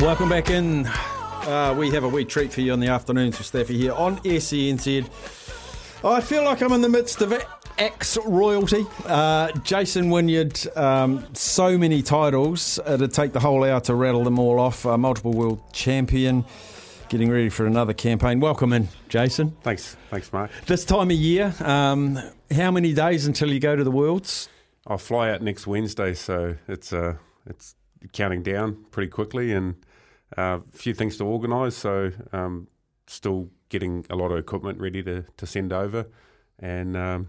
Welcome back in. Uh, we have a wee treat for you on the afternoons with Staffy here on SENZ. I feel like I'm in the midst of ex royalty. Uh, Jason Wynyard, um, so many titles. It'd take the whole hour to rattle them all off. Uh, multiple world champion, getting ready for another campaign. Welcome in, Jason. Thanks, thanks, Mark. This time of year, um, how many days until you go to the Worlds? I'll fly out next Wednesday, so it's uh, it's counting down pretty quickly, and uh, a few things to organise. So um, still getting a lot of equipment ready to, to send over, and um,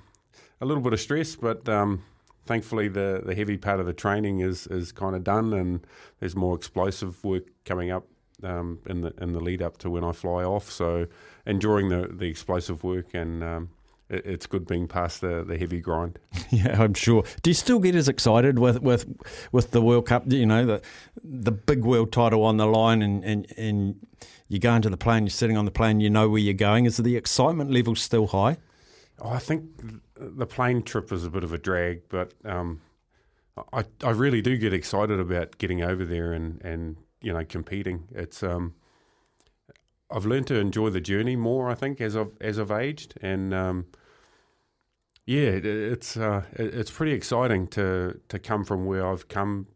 a little bit of stress, but um, thankfully the, the heavy part of the training is is kind of done, and there's more explosive work coming up um, in the in the lead up to when I fly off. So enjoying the the explosive work and. It- it's good being past the, the heavy grind. Yeah, I'm sure. Do you still get as excited with with, with the World Cup? You know, the the big world title on the line, and, and, and you go into the plane, you're sitting on the plane, you know where you're going. Is the excitement level still high? Oh, I think the plane trip is a bit of a drag, but um, I I really do get excited about getting over there and, and you know competing. It's um, I've learned to enjoy the journey more. I think as I've as I've aged, and um, yeah, it, it's uh, it, it's pretty exciting to to come from where I've come.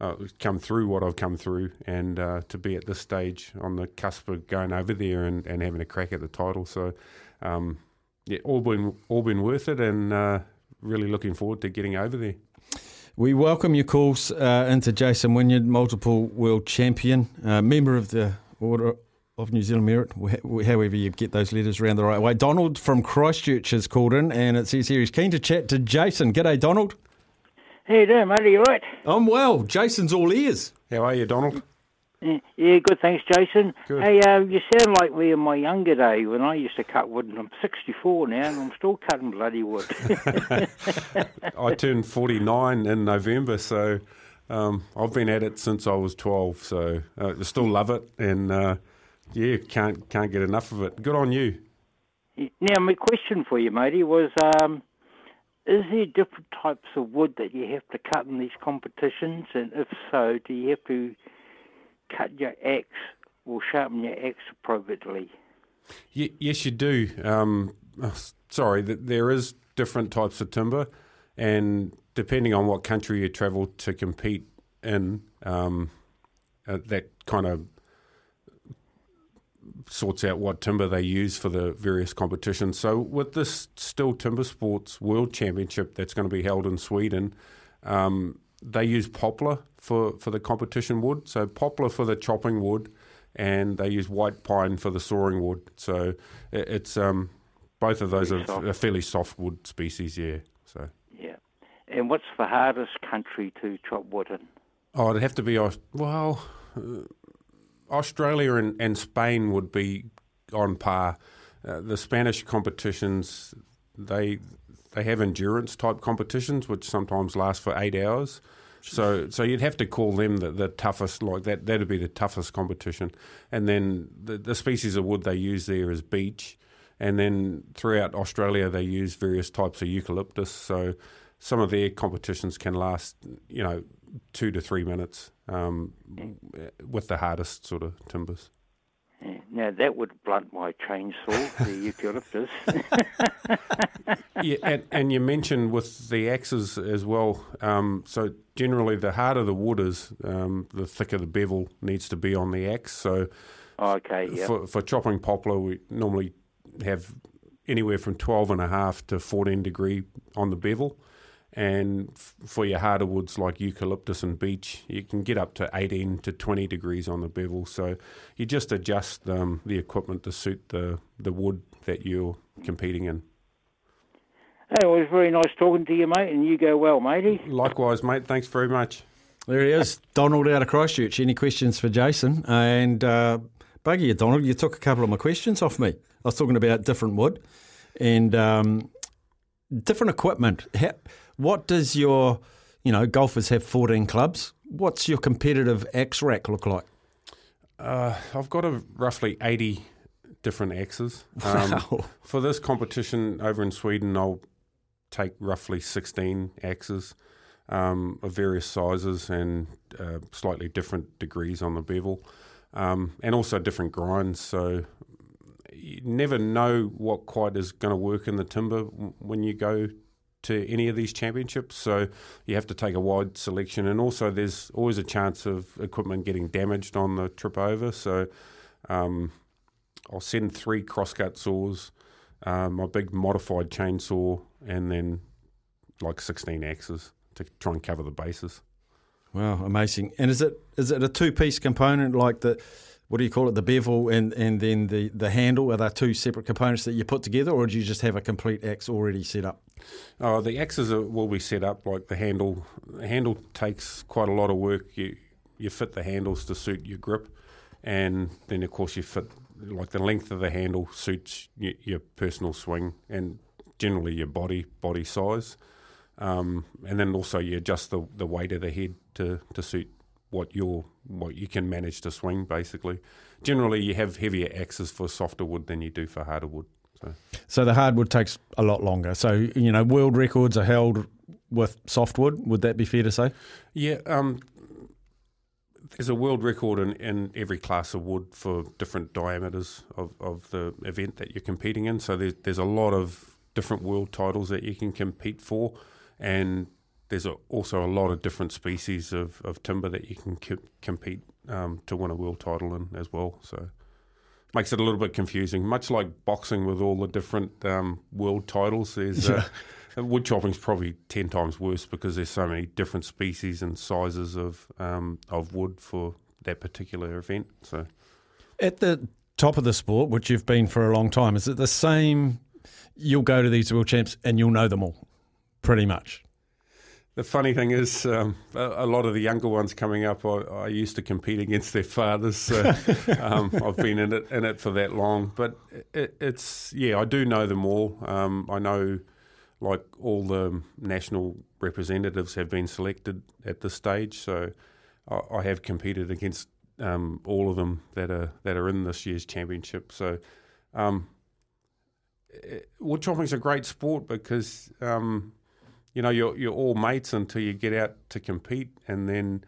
Uh, come through what I've come through, and uh, to be at this stage on the cusp of going over there and, and having a crack at the title. So, um, yeah, all been all been worth it, and uh, really looking forward to getting over there. We welcome your calls uh, into Jason Wynyard, multiple world champion, uh, member of the Order of New Zealand Merit, however you get those letters around the right way. Donald from Christchurch has called in, and it says here he's keen to chat to Jason. G'day, Donald. How you doing, mate? Are you right? I'm well. Jason's all ears. How are you, Donald? Yeah, yeah, good, thanks, Jason. Good. Hey, uh, you sound like me in my younger day when I used to cut wood, and I'm 64 now, and I'm still cutting bloody wood. I turned forty nine in November, so um, I've been at it since I was twelve. So uh, I still love it, and uh, yeah, can't can't get enough of it. Good on you. now, my question for you, matey, was um, is there different types of wood that you have to cut in these competitions? And if so, do you have to cut your axe or sharpen your axe appropriately? Y- yes, you do. Um, uh, sorry, th- there is different types of timber, and depending on what country you travel to compete in, um, uh, that kind of sorts out what timber they use for the various competitions. So, with this Stihl Timber Sports World Championship that's going to be held in Sweden, um, they use poplar for, for the competition wood. So, poplar for the chopping wood, and they use white pine for the sawing wood. So, it, it's um, both of those are soft. a fairly softwood species, yeah. So, Yeah. And what's the hardest country to chop wood in? oh, it'd have to be well, uh, Australia and, and Spain would be on par. Uh, the Spanish competitions, they they have endurance type competitions, which sometimes last for eight hours. So, so you'd have to call them the, the toughest. Like that, that'd be the toughest competition. And then the, the species of wood they use there is beech, and then throughout Australia they use various types of eucalyptus. So, some of their competitions can last, you know, two to three minutes um, with the hardest sort of timbers. Yeah, now that would blunt my chainsaw, the eucalyptus. yeah, and, and, you mentioned with the axes as well. Um, so generally, the harder the wood is, um, the thicker the bevel needs to be on the axe. So, okay, yeah. For, for chopping poplar, we normally have anywhere from 12 and a half to 14 degree on the bevel. And f- for your harder woods like eucalyptus and beech, you can get up to 18 to 20 degrees on the bevel. So you just adjust um, the equipment to suit the, the wood that you're competing in. Hey, it was very nice talking to you, mate, and you go well, matey. Likewise, mate. Thanks very much. There he is, Donald out of Christchurch. Any questions for Jason? And uh, Buggy, Donald, you took a couple of my questions off me. I was talking about different wood and um, different equipment. How, what does your, you know, golfers have 14 clubs. What's your competitive axe rack look like? Uh, I've got a roughly 80 different axes. Um, wow. For this competition over in Sweden, I'll take roughly 16 axes um, of various sizes and uh, slightly different degrees on the bevel, um, and also different grinds. So you never know what quite is going to work in the timber when you go to any of these championships. So you have to take a wide selection, and also there's always a chance of equipment getting damaged on the trip over. So um, I'll send three crosscut saws, um, my big modified chainsaw, and then like 16 axes to try and cover the bases. Wow, amazing! And is it is it a two piece component like the what do you call it, the bevel and, and then the, the handle? Are they two separate components that you put together, or do you just have a complete axe already set up? Oh, the axes are, will be set up like the handle. The handle takes quite a lot of work. You you fit the handles to suit your grip, and then of course you fit like the length of the handle suits your, your personal swing and generally your body body size. Um, and then also you adjust the, the weight of the head to, to suit what you what you can manage to swing. Basically, generally you have heavier axes for softer wood than you do for harder wood. So, so the hardwood takes a lot longer. So you know, world records are held with softwood. Would that be fair to say? Yeah. Um, there's a world record in, in every class of wood for different diameters of, of the event that you're competing in. So there's, there's a lot of different world titles that you can compete for, and there's a, also a lot of different species of, of timber that you can compete um, to win a world title in as well. So makes it a little bit confusing. Much like boxing with all the different um, world titles, there's uh, wood chopping's probably ten times worse because there's so many different species and sizes of um, of wood for that particular event. So at the top of the sport, which you've been for a long time, is it the same? You'll go to these world champs and you'll know them all, pretty much. The funny thing is, um, a, a, lot of the younger ones coming up, I, I used to compete against their fathers. So um, I've been in it in it for that long. But it, it's yeah, I do know them all. Um, I know, like all the national representatives have been selected at this stage. So I, I have competed against um, all of them that are that are in this year's championship. So um, wood chopping is a great sport because um, you know you're you're all mates until you get out to compete, and then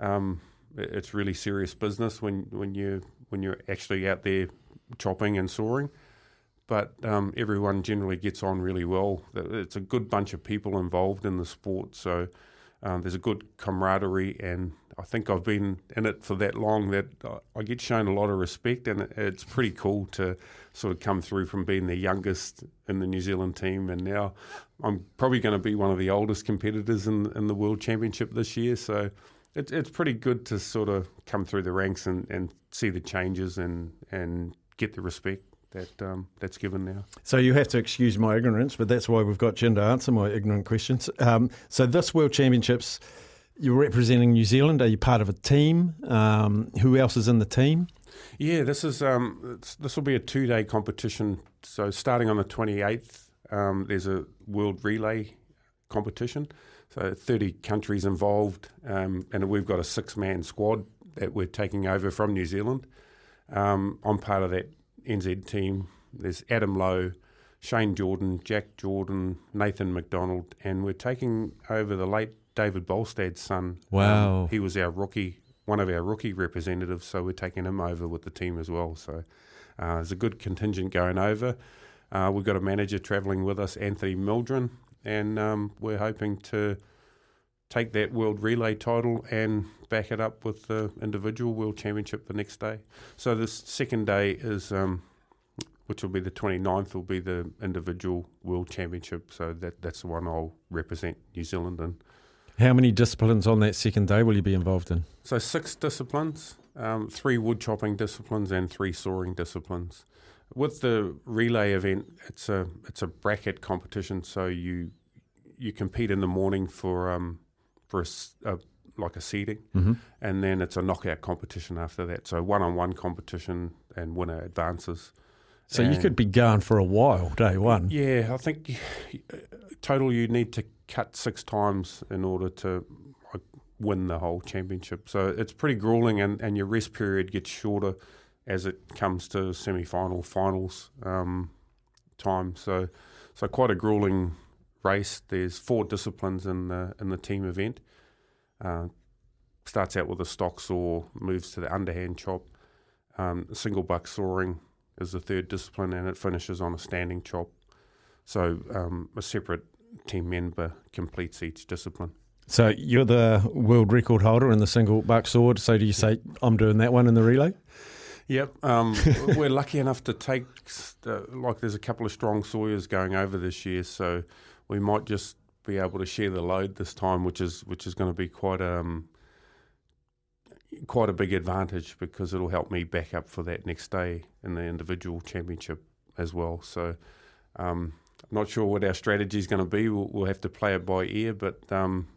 um, it's really serious business when when you when you're actually out there chopping and sawing. But um, everyone generally gets on really well. It's a good bunch of people involved in the sport, so um, there's a good camaraderie, and I think I've been in it for that long that I get shown a lot of respect, and it's pretty cool to sort of come through from being the youngest in the New Zealand team, and now I'm probably going to be one of the oldest competitors in, in the World Championship this year. So it, it's pretty good to sort of come through the ranks and, and see the changes and, and get the respect that um, that's given now. So you have to excuse my ignorance, but that's why we've got Jim to answer my ignorant questions. Um, so this World Championships, you're representing New Zealand. Are you part of a team? Um, who else is in the team? Yeah, this is um, this will be a two day competition. So starting on the twenty eighth, um, there's a world relay competition. So thirty countries involved, um, and we've got a six man squad that we're taking over from New Zealand. Um, I'm part of that NZ team. There's Adam Lowe, Shane Jordan, Jack Jordan, Nathan McDonald, and we're taking over the late David Bolstad's son. Wow, he was our rookie one of our rookie representatives, so we're taking him over with the team as well. So uh, there's a good contingent going over. Uh, we've got a manager travelling with us, Anthony Mildren, and um, we're hoping to take that world relay title and back it up with the individual world championship the next day. So the second day is, um, which will be the 29th, will be the individual world championship. So that that's the one I'll represent New Zealand in. How many disciplines on that second day will you be involved in? So six disciplines, um, three wood chopping disciplines and three sawing disciplines. With the relay event, it's a it's a bracket competition. So you you compete in the morning for um, for a, a like a seeding, mm-hmm. and then it's a knockout competition after that. So one on one competition and winner advances. So and you could be going for a while, day one. Yeah, I think total you need to cut six times in order to like, win the whole championship. So it's pretty grueling, and, and your rest period gets shorter as it comes to semi final, finals um, time. So so quite a grueling race. There's four disciplines in the in the team event. Uh, starts out with a stock saw, moves to the underhand chop. Um, single buck sawing is the third discipline, and it finishes on a standing chop. So um, a separate team member completes each discipline. So you're the world record holder in the single buck sword. So do you say I'm doing that one in the relay? Yep, um, we're lucky enough to take uh, like there's a couple of strong sawyers going over this year, so we might just be able to share the load this time, which is which is going to be quite um quite a big advantage because it'll help me back up for that next day in the individual championship as well. So, um, I'm not sure what our strategy is going to be. We'll, we'll, have to play it by ear. But um,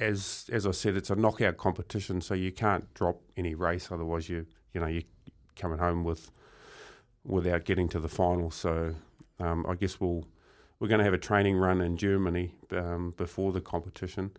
as as I said, it's a knockout competition, so you can't drop any race. Otherwise, you you know you're coming home with without getting to the final. So um, I guess we'll we're going to have a training run in Germany um, before the competition,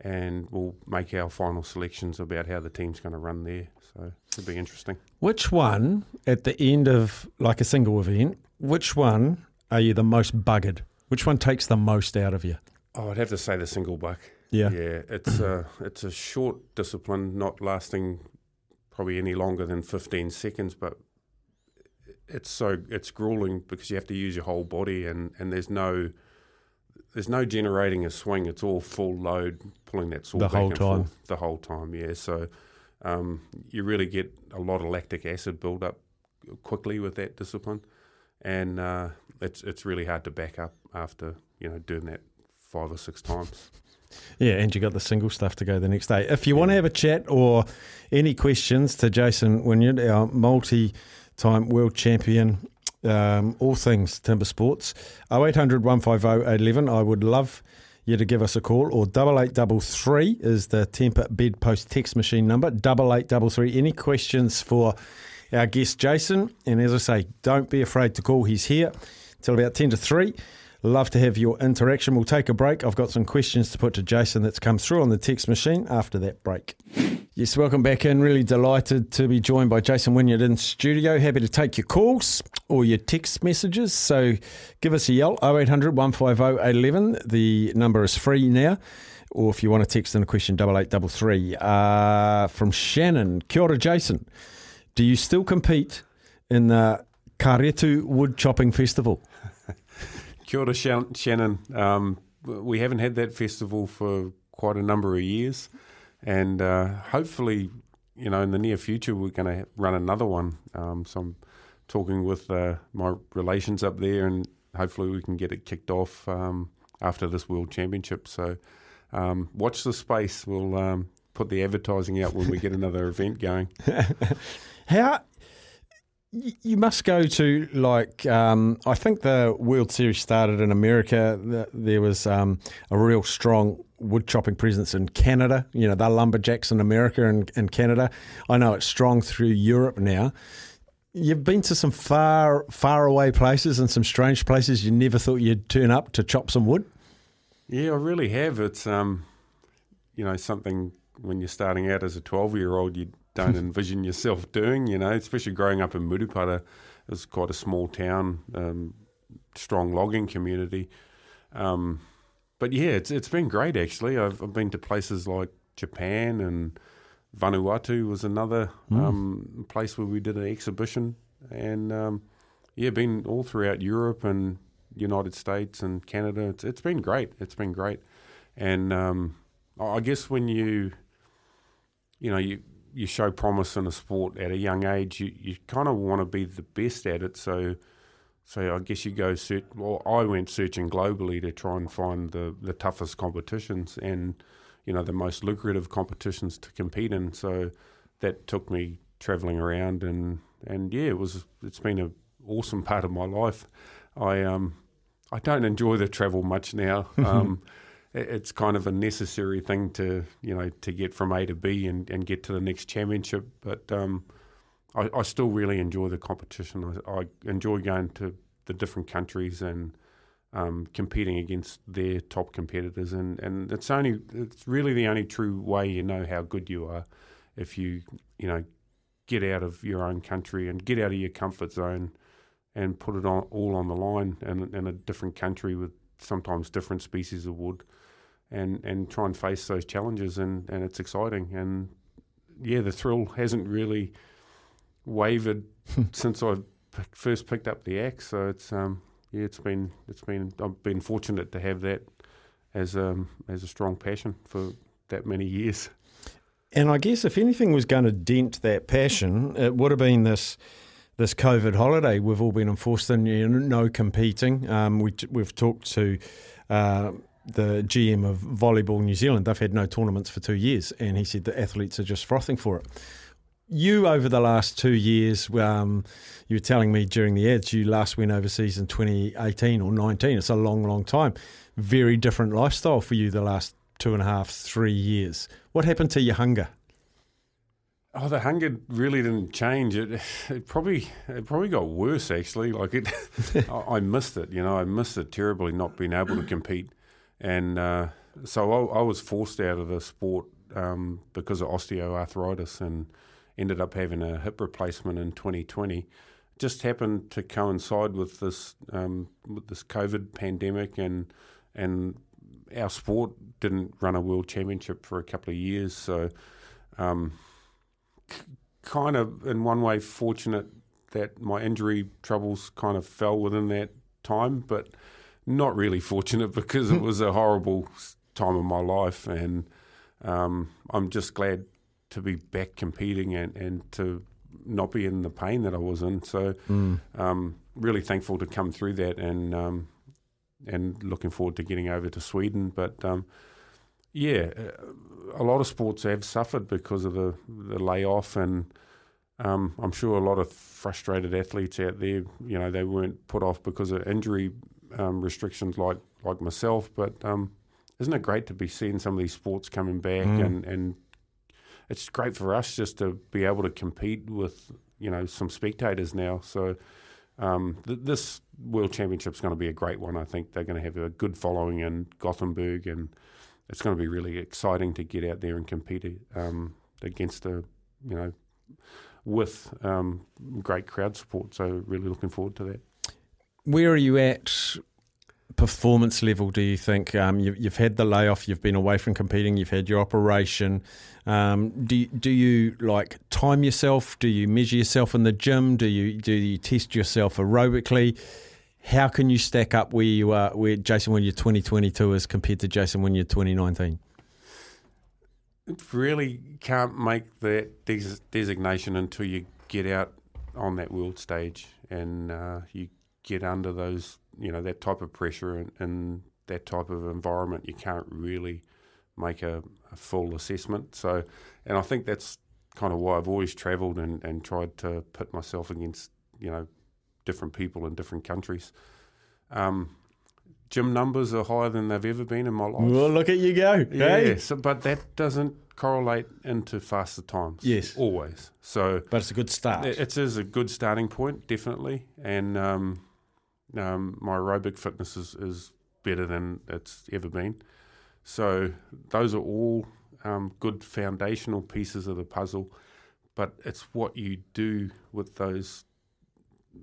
and we'll make our final selections about how the team's going to run there. So it'll be interesting. Which one at the end of like a single event? Which one are you the most buggered? Which one takes the most out of you? Oh, I'd have to say the single buck. Yeah, yeah. It's a it's a short discipline, not lasting probably any longer than fifteen seconds, but it's so it's grueling because you have to use your whole body and, and there's no there's no generating a swing. It's all full load, pulling that saw the back whole and time. Forth the whole time. Yeah, so um, you really get a lot of lactic acid build up quickly with that discipline, and uh, it's it's really hard to back up after you know doing that five or six times. Yeah, and you got the single stuff to go the next day. If you yeah. want to have a chat or any questions to Jason Wynyard, our multi time world champion, um, all things timber sports. 0800 150 811. I would love you to give us a call, or 8833 is the Temper Bedpost text machine number. 8833. Any questions for our guest Jason? And as I say, don't be afraid to call. He's here till about 10 to 3. Love to have your interaction. We'll take a break. I've got some questions to put to Jason that's come through on the text machine after that break. Yes, welcome back in. Really delighted to be joined by Jason Wynyard in studio. Happy to take your calls or your text messages. So give us a yell 0800 150 811. The number is free now. Or if you want to text in a question, 8833. Uh, from Shannon. Kia ora, Jason. Do you still compete in the Karetu Wood Chopping Festival? Kia ora, Shannon. Um, we haven't had that festival for quite a number of years, and uh, hopefully, you know, in the near future, we're going to run another one. Um, so I'm talking with uh, my relations up there, and hopefully, we can get it kicked off um, after this World Championship. So um, watch the space. We'll um, put the advertising out when we get another event going. How you must go to like um, I think the World Series started in America. There was um, a real strong wood chopping presence in Canada. You know, they're lumberjacks in America and, and Canada. I know it's strong through Europe now. You've been to some far far away places and some strange places you never thought you'd turn up to chop some wood. Yeah, I really have. It's um, you know, something when you're starting out as a twelve year old, you don't envision yourself doing, you know, especially growing up in Murupara. It's quite a small town, um, strong logging community. Um, but yeah, it's it's been great actually. I've, I've been to places like Japan and Vanuatu was another um, place where we did an exhibition, and um, yeah, been all throughout Europe and United States and Canada. It's it's been great. It's been great, and um, I guess when you you know you you show promise in a sport at a young age, you, you kind of want to be the best at it. So so I guess you go search. Well, I went searching globally to try and find the the toughest competitions and you know the most lucrative competitions to compete in. So that took me travelling around and and yeah, it was it's been an awesome part of my life. I um I don't enjoy the travel much now. Um, it's kind of a necessary thing to you know to get from A to B and, and get to the next championship. But um, I, I still really enjoy the competition. I, I enjoy going to the different countries and um, competing against their top competitors. And, and it's only it's really the only true way you know how good you are if you you know get out of your own country and get out of your comfort zone and put it on all on the line in, in a different country with sometimes different species of wood and, and try and face those challenges and, and it's exciting and yeah the thrill hasn't really wavered since I first picked up the axe so it's um yeah it's been it's been I've been fortunate to have that as um as a strong passion for that many years And I guess if anything was going to dent that passion, it would have been this this COVID holiday. We've all been enforced in you know, no competing. Um, we, we've talked to uh, the GM of Volleyball New Zealand. They've had no tournaments for two years, and he said the athletes are just frothing for it. You, over the last two years, um, you were telling me during the ads, you last went overseas in 2018 or 19. It's a long, long time. Very different lifestyle for you the last two and a half, three years. What happened to your hunger? Oh, the hunger really didn't change. It it probably it probably got worse actually. Like it, I, I missed it. You know, I missed it terribly not being able to compete, and uh, so I, I was forced out of the sport um, because of osteoarthritis, and ended up having a hip replacement in 2020. Just happened to coincide with this um, with this COVID pandemic, and and our sport didn't run a world championship for a couple of years, so. Um, kind of in one way fortunate that my injury troubles kind of fell within that time, but not really fortunate because it was a horrible time of my life, and um, I'm just glad to be back competing and, and to not be in the pain that I was in. So, um, really thankful to come through that, and um, and looking forward to getting over to Sweden. But um, yeah, uh, a lot of sports have suffered because of the, the layoff, and um, I'm sure a lot of frustrated athletes out there, you know, they weren't put off because of injury um, restrictions like, like myself. But um, isn't it great to be seeing some of these sports coming back, and, and it's great for us just to be able to compete with, you know, some spectators now. So um, th- this World Championship is going to be a great one. I think they're going to have a good following in Gothenburg, and it's going to be really exciting to get out there and compete um, against a, you know, with um, great crowd support. So really looking forward to that. Where are you at performance level, do you think? Um, you, you've had the layoff, you've been away from competing, you've had your operation. Um, do, do you like time yourself? Do you measure yourself in the gym? Do you, do you test yourself aerobically? How can you stack up where you are, where Jason when you're 2022 is compared to Jason when you're 2019? It really can't make that des- designation until you get out on that world stage and uh, you get under those, you know, that type of pressure and, and that type of environment. You can't really make a, a full assessment. So, and I think that's kind of why I've always travelled and, and tried to put myself against, you know, different people in different countries. Um, gym numbers are higher than they've ever been in my life. Well, look at you go. Yeah, hey? so, but that doesn't correlate into faster times. Yes. always. So But it's a good start. it, it is a good starting point, definitely. And um, um, my aerobic fitness is, is better than it's ever been. So those are all um, good foundational pieces of the puzzle. But it's what you do with those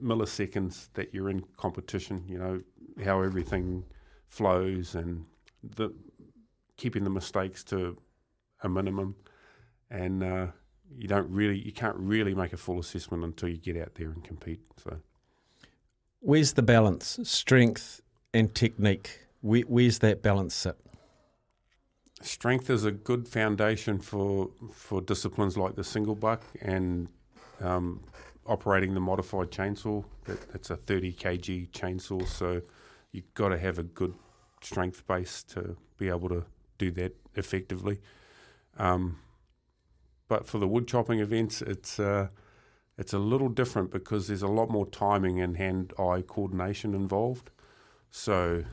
milliseconds that you're in competition. You know how everything flows and the keeping the mistakes to a minimum and uh, you don't really, you can't really make a full assessment until you get out there and compete. So, where's the balance, strength and technique? Where, where's that balance sit? Strength is a good foundation for for disciplines like the single buck and um, operating the modified chainsaw. That, that's a 30 kg chainsaw, so you've got to have a good strength base to be able to do that effectively. Um, but for the wood chopping events, it's uh, it's a little different because there's a lot more timing and hand-eye coordination involved. So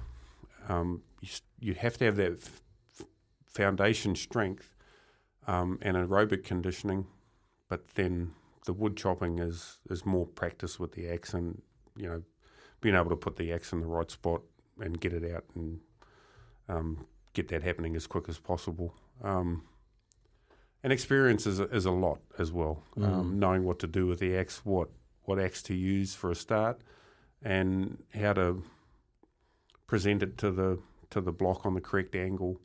um, you, you have to have that f- foundation strength um, and aerobic conditioning, but then the wood chopping is is more practice with the axe and you know being able to put the axe in the right spot and get it out and um, get that happening as quick as possible. Um, and experience is a, is a lot as well. Mm. Um, knowing what to do with the axe, what what axe to use for a start, and how to present it to the to the block on the correct angle.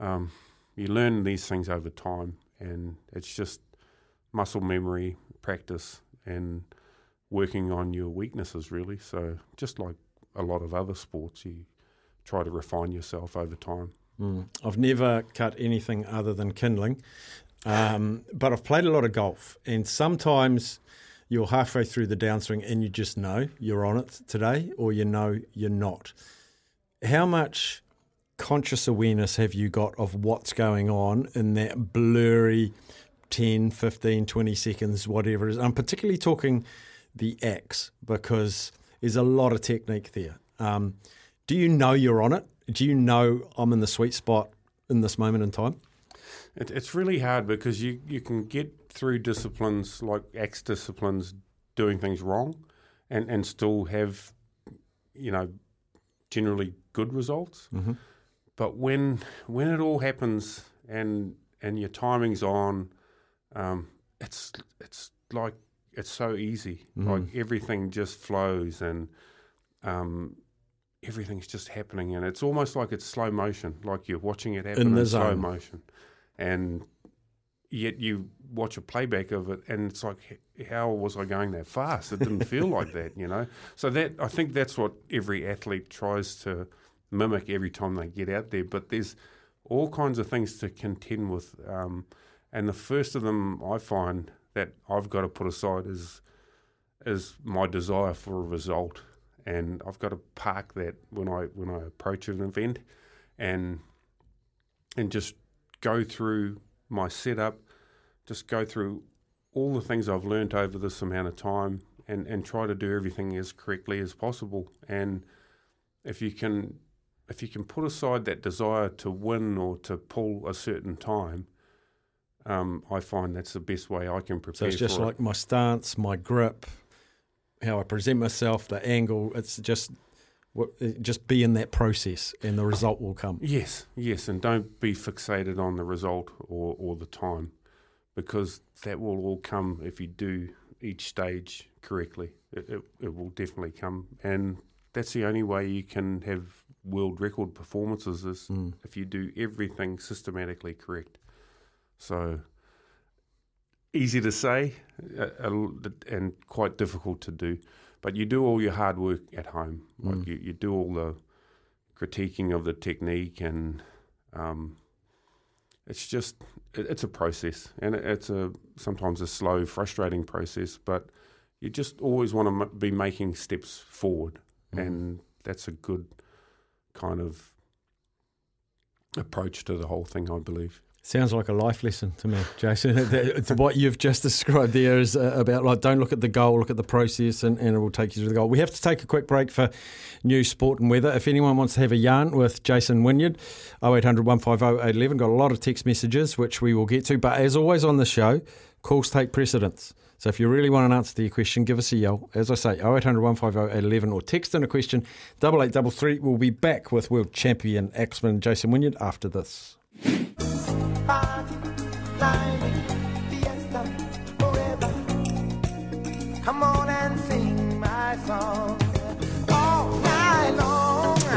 Um, you learn these things over time, and it's just muscle memory, practice, and working on your weaknesses. Really, so just like a lot of other sports, you try to refine yourself over time. Mm. I've never cut anything other than kindling, um, but I've played a lot of golf, and sometimes you're halfway through the downswing and you just know you're on it today, or you know you're not. How much conscious awareness have you got of what's going on in that blurry 10, 15, 20 seconds, whatever it is? I'm particularly talking the axe because there's a lot of technique there. Um, do you know you're on it? do you know I'm in the sweet spot in this moment in time? It, it's really hard because you, you can get through disciplines like X disciplines doing things wrong and, and still have, you know, generally good results. Mm-hmm. But when when it all happens and and your timing's on, um, it's it's like it's so easy. Mm-hmm. Like everything just flows and um, everything's just happening, and it's almost like it's slow motion, like you're watching it happen in, in slow motion, and yet you watch a playback of it, and it's like, how was I going that fast? It didn't feel like that, you know. So that I think that's what every athlete tries to mimic every time they get out there. But there's all kinds of things to contend with, um, and the first of them I find that I've got to put aside is is my desire for a result and I've got to park that when I when I approach an event, and and just go through my setup, just go through all the things I've learned over this amount of time, and and try to do everything as correctly as possible. And if you can if you can put aside that desire to win or to pull a certain time, um, I find that's the best way I can prepare. So it's just like it. my stance, my grip, how I present myself, the angle. It's just just be in that process, and the result will come. Yes, yes, and don't be fixated on the result or, or the time, because that will all come if you do each stage correctly. It, it, it will definitely come, and that's the only way you can have world record performances is mm. if you do everything systematically correct. So easy to say and quite difficult to do. But you do all your hard work at home. Like mm. you, you do all the critiquing of the technique, and um, it's just it, it's a process, and it, it's a sometimes a slow, frustrating process. But you just always want to m- be making steps forward, mm. and that's a good kind of approach to the whole thing, I believe. Sounds like a life lesson to me, Jason. what you've just described there is uh, about like don't look at the goal, look at the process, and, and it will take you to the goal. We have to take a quick break for news, sport, and weather. If anyone wants to have a yarn with Jason Wynyard, 0800 150 811. Got a lot of text messages, which we will get to. But as always on the show, calls take precedence. So if you really want an answer to your question, give us a yell. As I say, 0800 150 811 or text in a question, 8833. We'll be back with world champion axeman Jason Wynyard after this.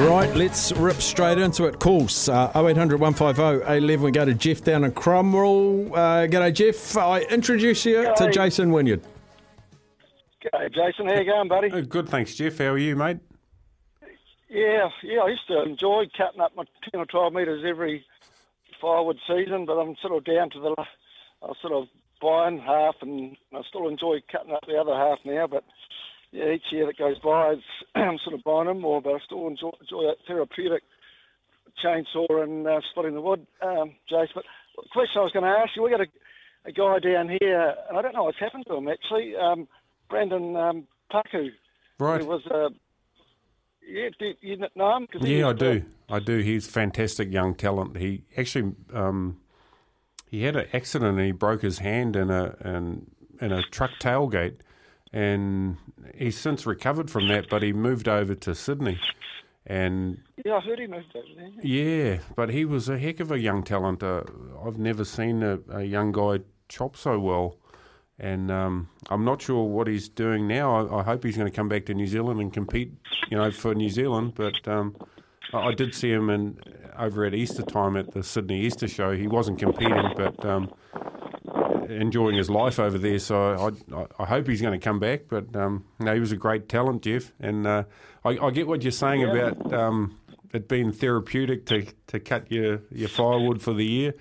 Right, let's rip straight into it. Calls uh, 0800 150 11. We go to Jeff down in Cromwell. Uh, g'day, Jeff. I introduce you to G'day. Jason Wynyard. G'day, Jason. How you going, buddy? Oh, good, thanks, Jeff. How are you, mate? Yeah, yeah. I used to enjoy cutting up my ten or twelve metres every firewood season, but I'm sort of down to the. I sort of buying half, and I still enjoy cutting up the other half now. But yeah, each year that goes by, I'm sort of buying them more, but I still enjoy, enjoy that therapeutic chainsaw and uh, splitting the wood, um, Jace. But the question I was going to ask you, we got a, a guy down here, and I don't know what's happened to him actually. Um, Brandon um, Paku. Right. He was uh, yeah, do you know him? Yeah, I do. I do. He's fantastic young talent. He actually um, he had an accident and he broke his hand in a in, in a truck tailgate, and he's since recovered from that. But he moved over to Sydney, and Yeah, I heard he moved over there. yeah, but he was a heck of a young talent. Uh, I've never seen a, a young guy chop so well. And um, I'm not sure what he's doing now. I, I hope he's going to come back to New Zealand and compete, you know, for New Zealand. But um, I, I did see him in over at Easter time at the Sydney Easter Show. He wasn't competing, but um, enjoying his life over there. So I, I, I hope he's going to come back. But um, no, he was a great talent, Jeff. And uh, I, I get what you're saying about um, it being therapeutic to, to cut your, your firewood for the year.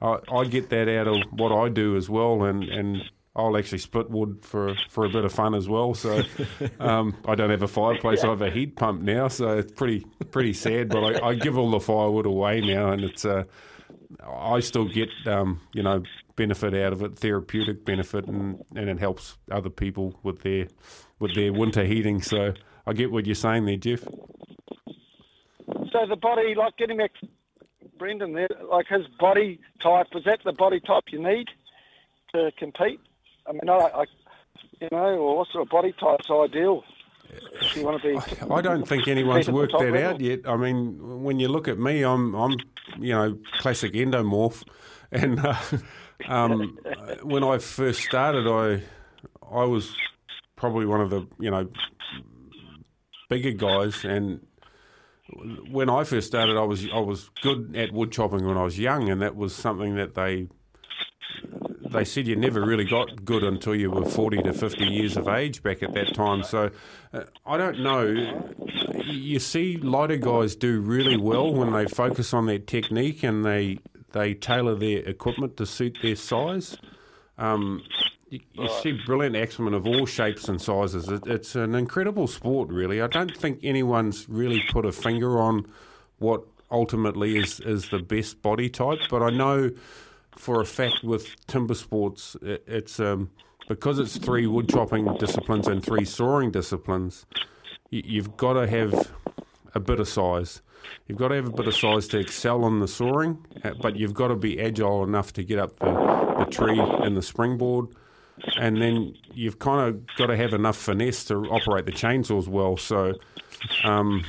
I, I get that out of what I do as well, and, and I'll actually split wood for for a bit of fun as well. So um, I don't have a fireplace; I have a heat pump now, so it's pretty pretty sad. But I, I give all the firewood away now, and it's uh, I still get um, you know benefit out of it, therapeutic benefit, and, and it helps other people with their with their winter heating. So I get what you're saying there, Jeff. So the body, like getting back, Brendan there, like his body type, is that the body type you need to compete? I mean, I, I you know, or what sort of body type's ideal if you want to be? I don't think anyone's Compete at the worked that level? out yet. I mean, when you look at me, I'm, I'm, you know, classic endomorph, and uh, um, when I first started, I, I was probably one of the, you know, bigger guys, and when I first started, I was, I was good at wood chopping when I was young, and that was something that they they said you never really got good until you were 40 to 50 years of age back at that time. So uh, I don't know. You see lighter guys do really well when they focus on their technique and they they tailor their equipment to suit their size. Um, you, you see brilliant axemen of all shapes and sizes. It, it's an incredible sport, really. I don't think anyone's really put a finger on what ultimately is, is the best body type, but I know for a fact with timber sports, it, it's um, because it's three wood chopping disciplines and three sawing disciplines. You, you've got to have a bit of size. You've got to have a bit of size to excel in the sawing, uh, but you've got to be agile enough to get up the, the tree and the springboard. And then you've kind of got to have enough finesse to operate the chainsaws well. So, um,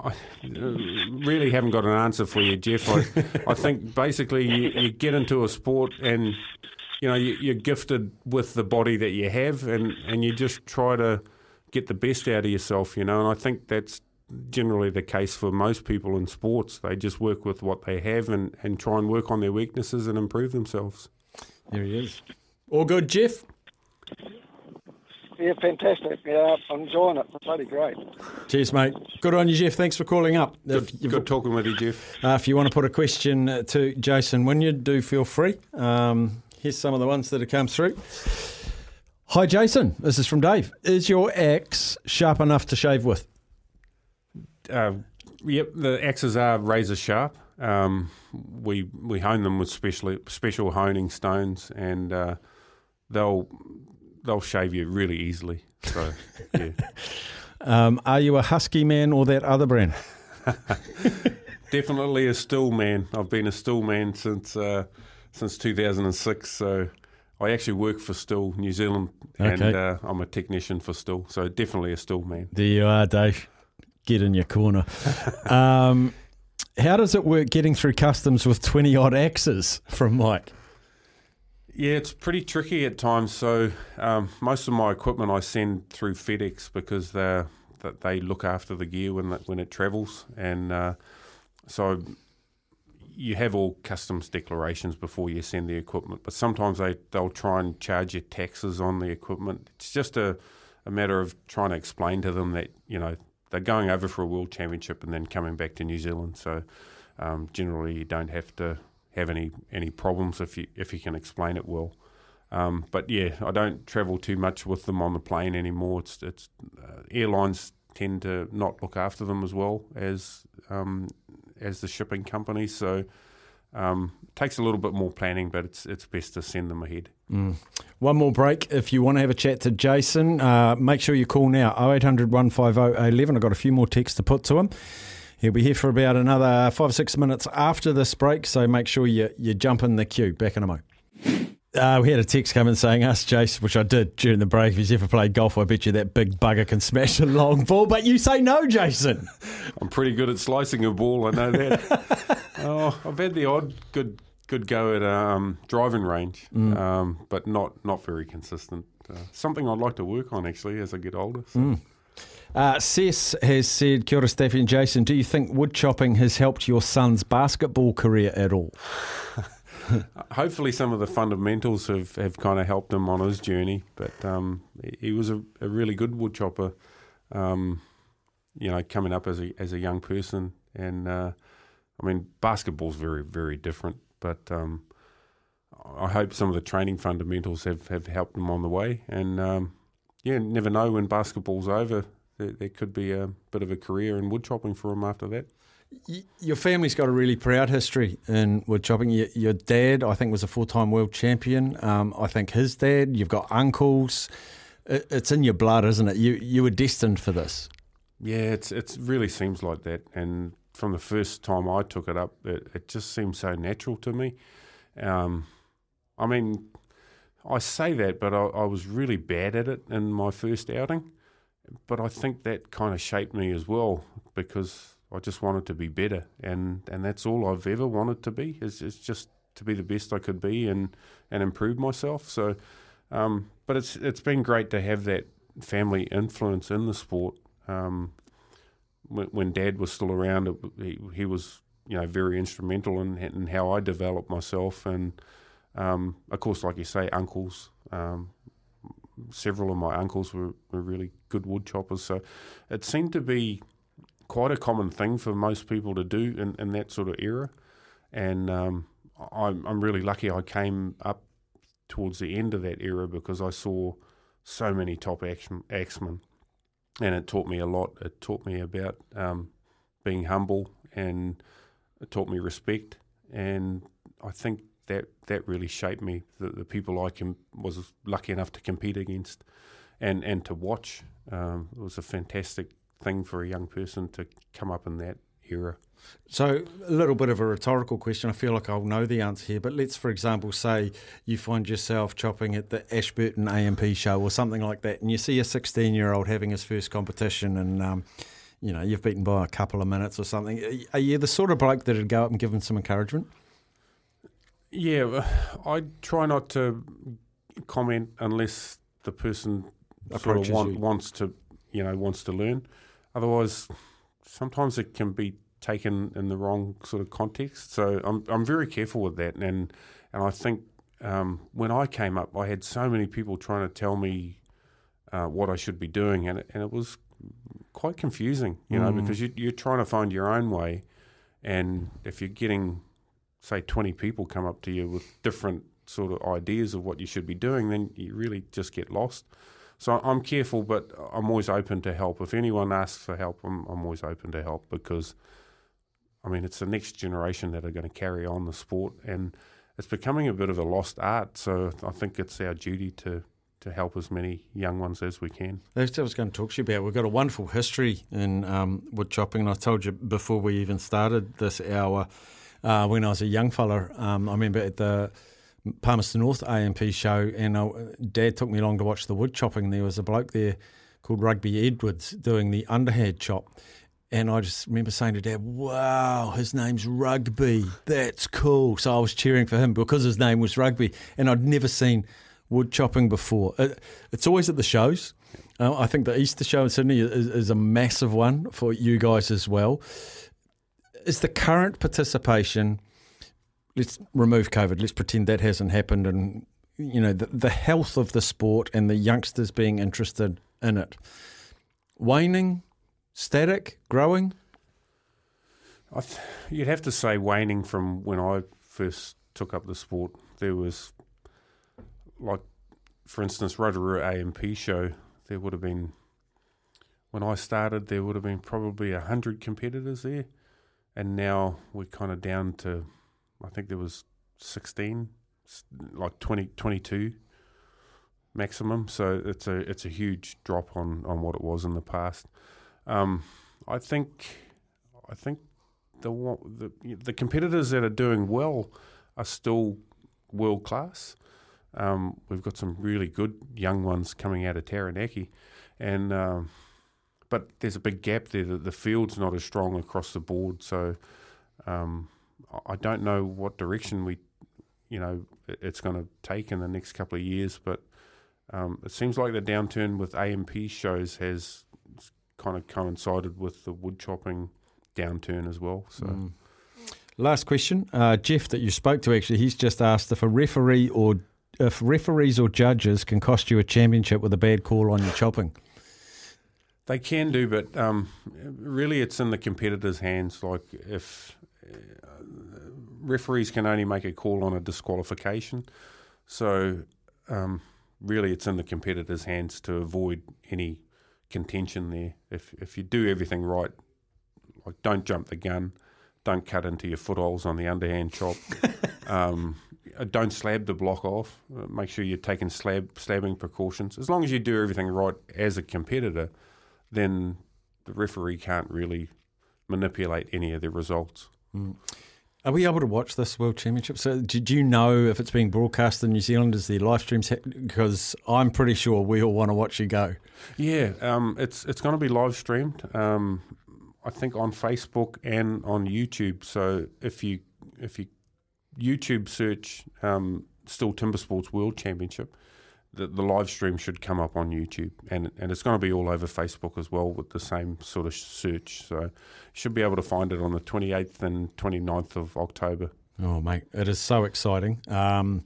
I uh, really haven't got an answer for you, Jeff. I, I think basically you, you get into a sport and you know you, are gifted with the body that you have, and, and you just try to get the best out of yourself. You know, and I think that's generally the case for most people in sports. They just work with what they have and, and try and work on their weaknesses and improve themselves. There he is. All good, Jeff? Yeah, fantastic. Yeah, I'm enjoying it. It's bloody great. Cheers, mate. Good on you, Jeff. Thanks for calling up. If, Good, you've- good talking with you, Jeff. uh, if you want to put a question uh, to Jason Wynyard, do feel free. Um, here's some of the ones that have come through. Hi, Jason. This is from Dave. Is your axe sharp enough to shave with? Uh, yep, the axes are razor sharp. Um, we we hone them with special special honing stones, and uh, they'll they'll shave you really easily. So yeah, Um, are you a husky man or that other brand? definitely a Stihl man. I've been a Stihl man since uh, since 2006. So I actually work for Stihl New Zealand, and Okay. uh, I'm a technician for Stihl. So definitely a Stihl man. There you are, Dave. Get in your corner. um, how does it work getting through customs with 20 odd axes from Mike? Yeah, it's pretty tricky at times. So um, most of my equipment I send through FedEx because they're that they look after the gear when when it travels, and uh, so you have all customs declarations before you send the equipment. But sometimes they they'll try and charge you taxes on the equipment. It's just a a matter of trying to explain to them that you know they're going over for a world championship and then coming back to New Zealand. So um, generally, you don't have to have any any problems if you if you can explain it well. Um, but yeah, I don't travel too much with them on the plane anymore. It's it's uh, airlines tend to not look after them as well as um, as the shipping companies. So um, it takes a little bit more planning, but it's it's best to send them ahead. Mm. One more break. If you want to have a chat to Jason, uh, make sure you call now 0800 150 11. I've got a few more texts to put to him. He'll be here for about another five or six minutes after this break, so make sure you, you jump in the queue. Back in a moment. Uh, we had a text coming saying, Ask Jason, which I did during the break. If he's ever played golf, I bet you that big bugger can smash a long ball. But you say no, Jason. I'm pretty good at slicing a ball, I know that. oh, I've had the odd good good go at um, driving range, mm. um, but not, not very consistent. Uh, something I'd like to work on actually as I get older. So. Mm. Uh, Cess has said, Kia ora, Staffy and Jason, do you think wood chopping has helped your son's basketball career at all? Hopefully, some of the fundamentals have, have kind of helped him on his journey. But um, he was a, a, really good wood chopper, um, you know, coming up as a as a young person. And uh, I mean, basketball's very very different. But um, I hope some of the training fundamentals have, have helped them on the way. And um, yeah, never know when basketball's over. There, there could be a bit of a career in wood chopping for them after that your family's got a really proud history in wood chopping. Your, your dad, I think, was a full time world champion. Um, I think his dad. You've got uncles. It, it's in your blood, isn't it? You you were destined for this. Yeah, it's it really seems like that. And from the first time I took it up, it, it just seemed so natural to me. Um, I mean, I say that, but I, I was really bad at it in my first outing. But I think that kind of shaped me as well because I just wanted to be better, and and that's all I've ever wanted to be is, is just to be the best I could be and and improve myself. So, um, but it's it's been great to have that family influence in the sport. Um, when, when, Dad was still around, it, he, he was you know very instrumental in, in how I developed myself, and um, of course, like you say, uncles. Um, several of my uncles were, were really good wood choppers, so it seemed to be quite a common thing for most people to do in, in that sort of era. And um, I'm, I'm really lucky I came up towards the end of that era because I saw so many top axemen. And it taught me a lot. It taught me about um, being humble and it taught me respect. And I think that that really shaped me. The, the people I com- was lucky enough to compete against and, and to watch um, it was a fantastic thing for a young person to come up in that era. So, a little bit of a rhetorical question. I feel like I'll know the answer here, but let's, for example, say you find yourself chopping at the Ashburton A&P show or something like that, and you see a 16 year old having his first competition, and um, you know you've beaten by a couple of minutes or something. Are you the sort of bloke that'd go up and give him some encouragement? Yeah, I try not to comment unless the person sort of want, wants to, you know, wants to learn. Otherwise, sometimes it can be taken in the wrong sort of context. So I'm I'm very careful with that, and and I think um, when I came up, I had so many people trying to tell me uh, what I should be doing, and it, and it was quite confusing, you know, mm. because you, you're trying to find your own way, and if you're getting say 20 people come up to you with different sort of ideas of what you should be doing, then you really just get lost. So I'm careful, but I'm always open to help. If anyone asks for help, I'm, I'm always open to help because, I mean, it's the next generation that are going to carry on the sport, and it's becoming a bit of a lost art. So I think it's our duty to to help as many young ones as we can. That's what I was going to talk to you about. We've got a wonderful history in um, wood chopping, and I told you before we even started this hour. Uh, when I was a young fella, um, I remember at the Palmerston North A&P show, and uh, Dad took me along to watch the wood chopping. There was a bloke there called Rugby Edwards doing the underhand chop. And I just remember saying to Dad, wow, his name's Rugby. That's cool. So I was cheering for him because his name was Rugby. And I'd never seen wood chopping before. It, it's always at the shows. Uh, I think the Easter show in Sydney is, is a massive one for you guys as well. Is the current participation? Let's remove COVID. Let's pretend that hasn't happened, and you know the, the health of the sport and the youngsters being interested in it. Waning, static, growing. Th- you'd have to say waning from when I first took up the sport. There was, like, for instance, Rotorua A&P show. There would have been, when I started, there would have been probably a hundred competitors there, and now we're kind of down to, I think there was sixteen, like 20, 22 maximum. So it's a it's a huge drop on on what it was in the past. Um, I think I think the, the the competitors that are doing well are still world class. Um, we've got some really good young ones coming out of Taranaki, and um, but there's a big gap there. The, the field's not as strong across the board, so um, I don't know what direction we, you know, it's going to take in the next couple of years. But um, it seems like the downturn with A&P shows has kind of coincided with the wood chopping downturn as well. So. Mm. Last question, uh, Jeff, that you spoke to. Actually, he's just asked if a referee or if referees or judges can cost you a championship with a bad call on your chopping. They can do, but um, really, it's in the competitor's hands. Like if referees can only make a call on a disqualification, so um, really, it's in the competitor's hands to avoid any contention there. If if you do everything right, like don't jump the gun, don't cut into your footholes on the underhand chop, um, uh, don't slab the block off. Uh, make sure you're taking slab slabbing precautions. As long as you do everything right as a competitor, then the referee can't really manipulate any of the results. Mm. Are we able to watch this World Championship? So, did you know if it's being broadcast in New Zealand? Is there live streams? Because I'm pretty sure we all want to watch you go. Yeah, um, it's it's going to be live streamed. Um, I think on Facebook and on YouTube. So if you if you YouTube search um, Stihl Timber Sports World Championship, the, the live stream should come up on YouTube, and and it's going to be all over Facebook as well with the same sort of search. So you should be able to find it on the 28th and 29th of October. Oh, mate, it is so exciting. Um,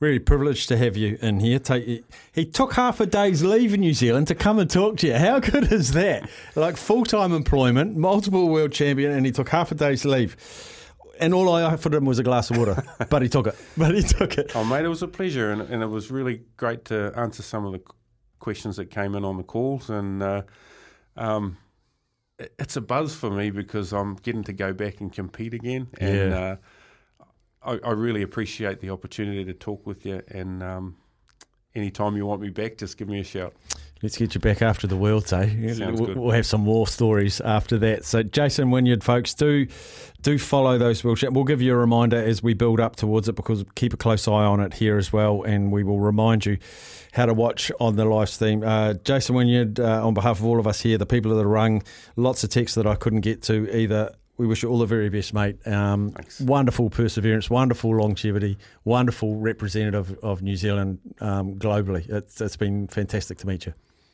really privileged to have you in here. Take, he took half a day's leave in New Zealand to come and talk to you. How good is that? Like full time employment, multiple world champion, and he took half a day's leave. And all I offered him was a glass of water, but he took it. But he took it. Oh, mate, it was a pleasure, and, and it was really great to answer some of the questions that came in on the calls. And uh, um, it's a buzz for me because I'm getting to go back and compete again. And yeah. uh, I, I, really appreciate the opportunity to talk with you. And um, anytime you want me back, just give me a shout. Let's get you back after the World eh? We'll, we'll have some more stories after that. So, Jason Wynyard, folks, do do follow those World We'll give you a reminder as we build up towards it because keep a close eye on it here as well, and we will remind you how to watch on the live stream. Uh, Jason Wynyard, uh, on behalf of all of us here, the people that are rung, lots of texts that I couldn't get to either we wish you all the very best, mate. Um, wonderful perseverance, wonderful longevity, wonderful representative of New Zealand um, globally. It's, it's been fantastic to meet you.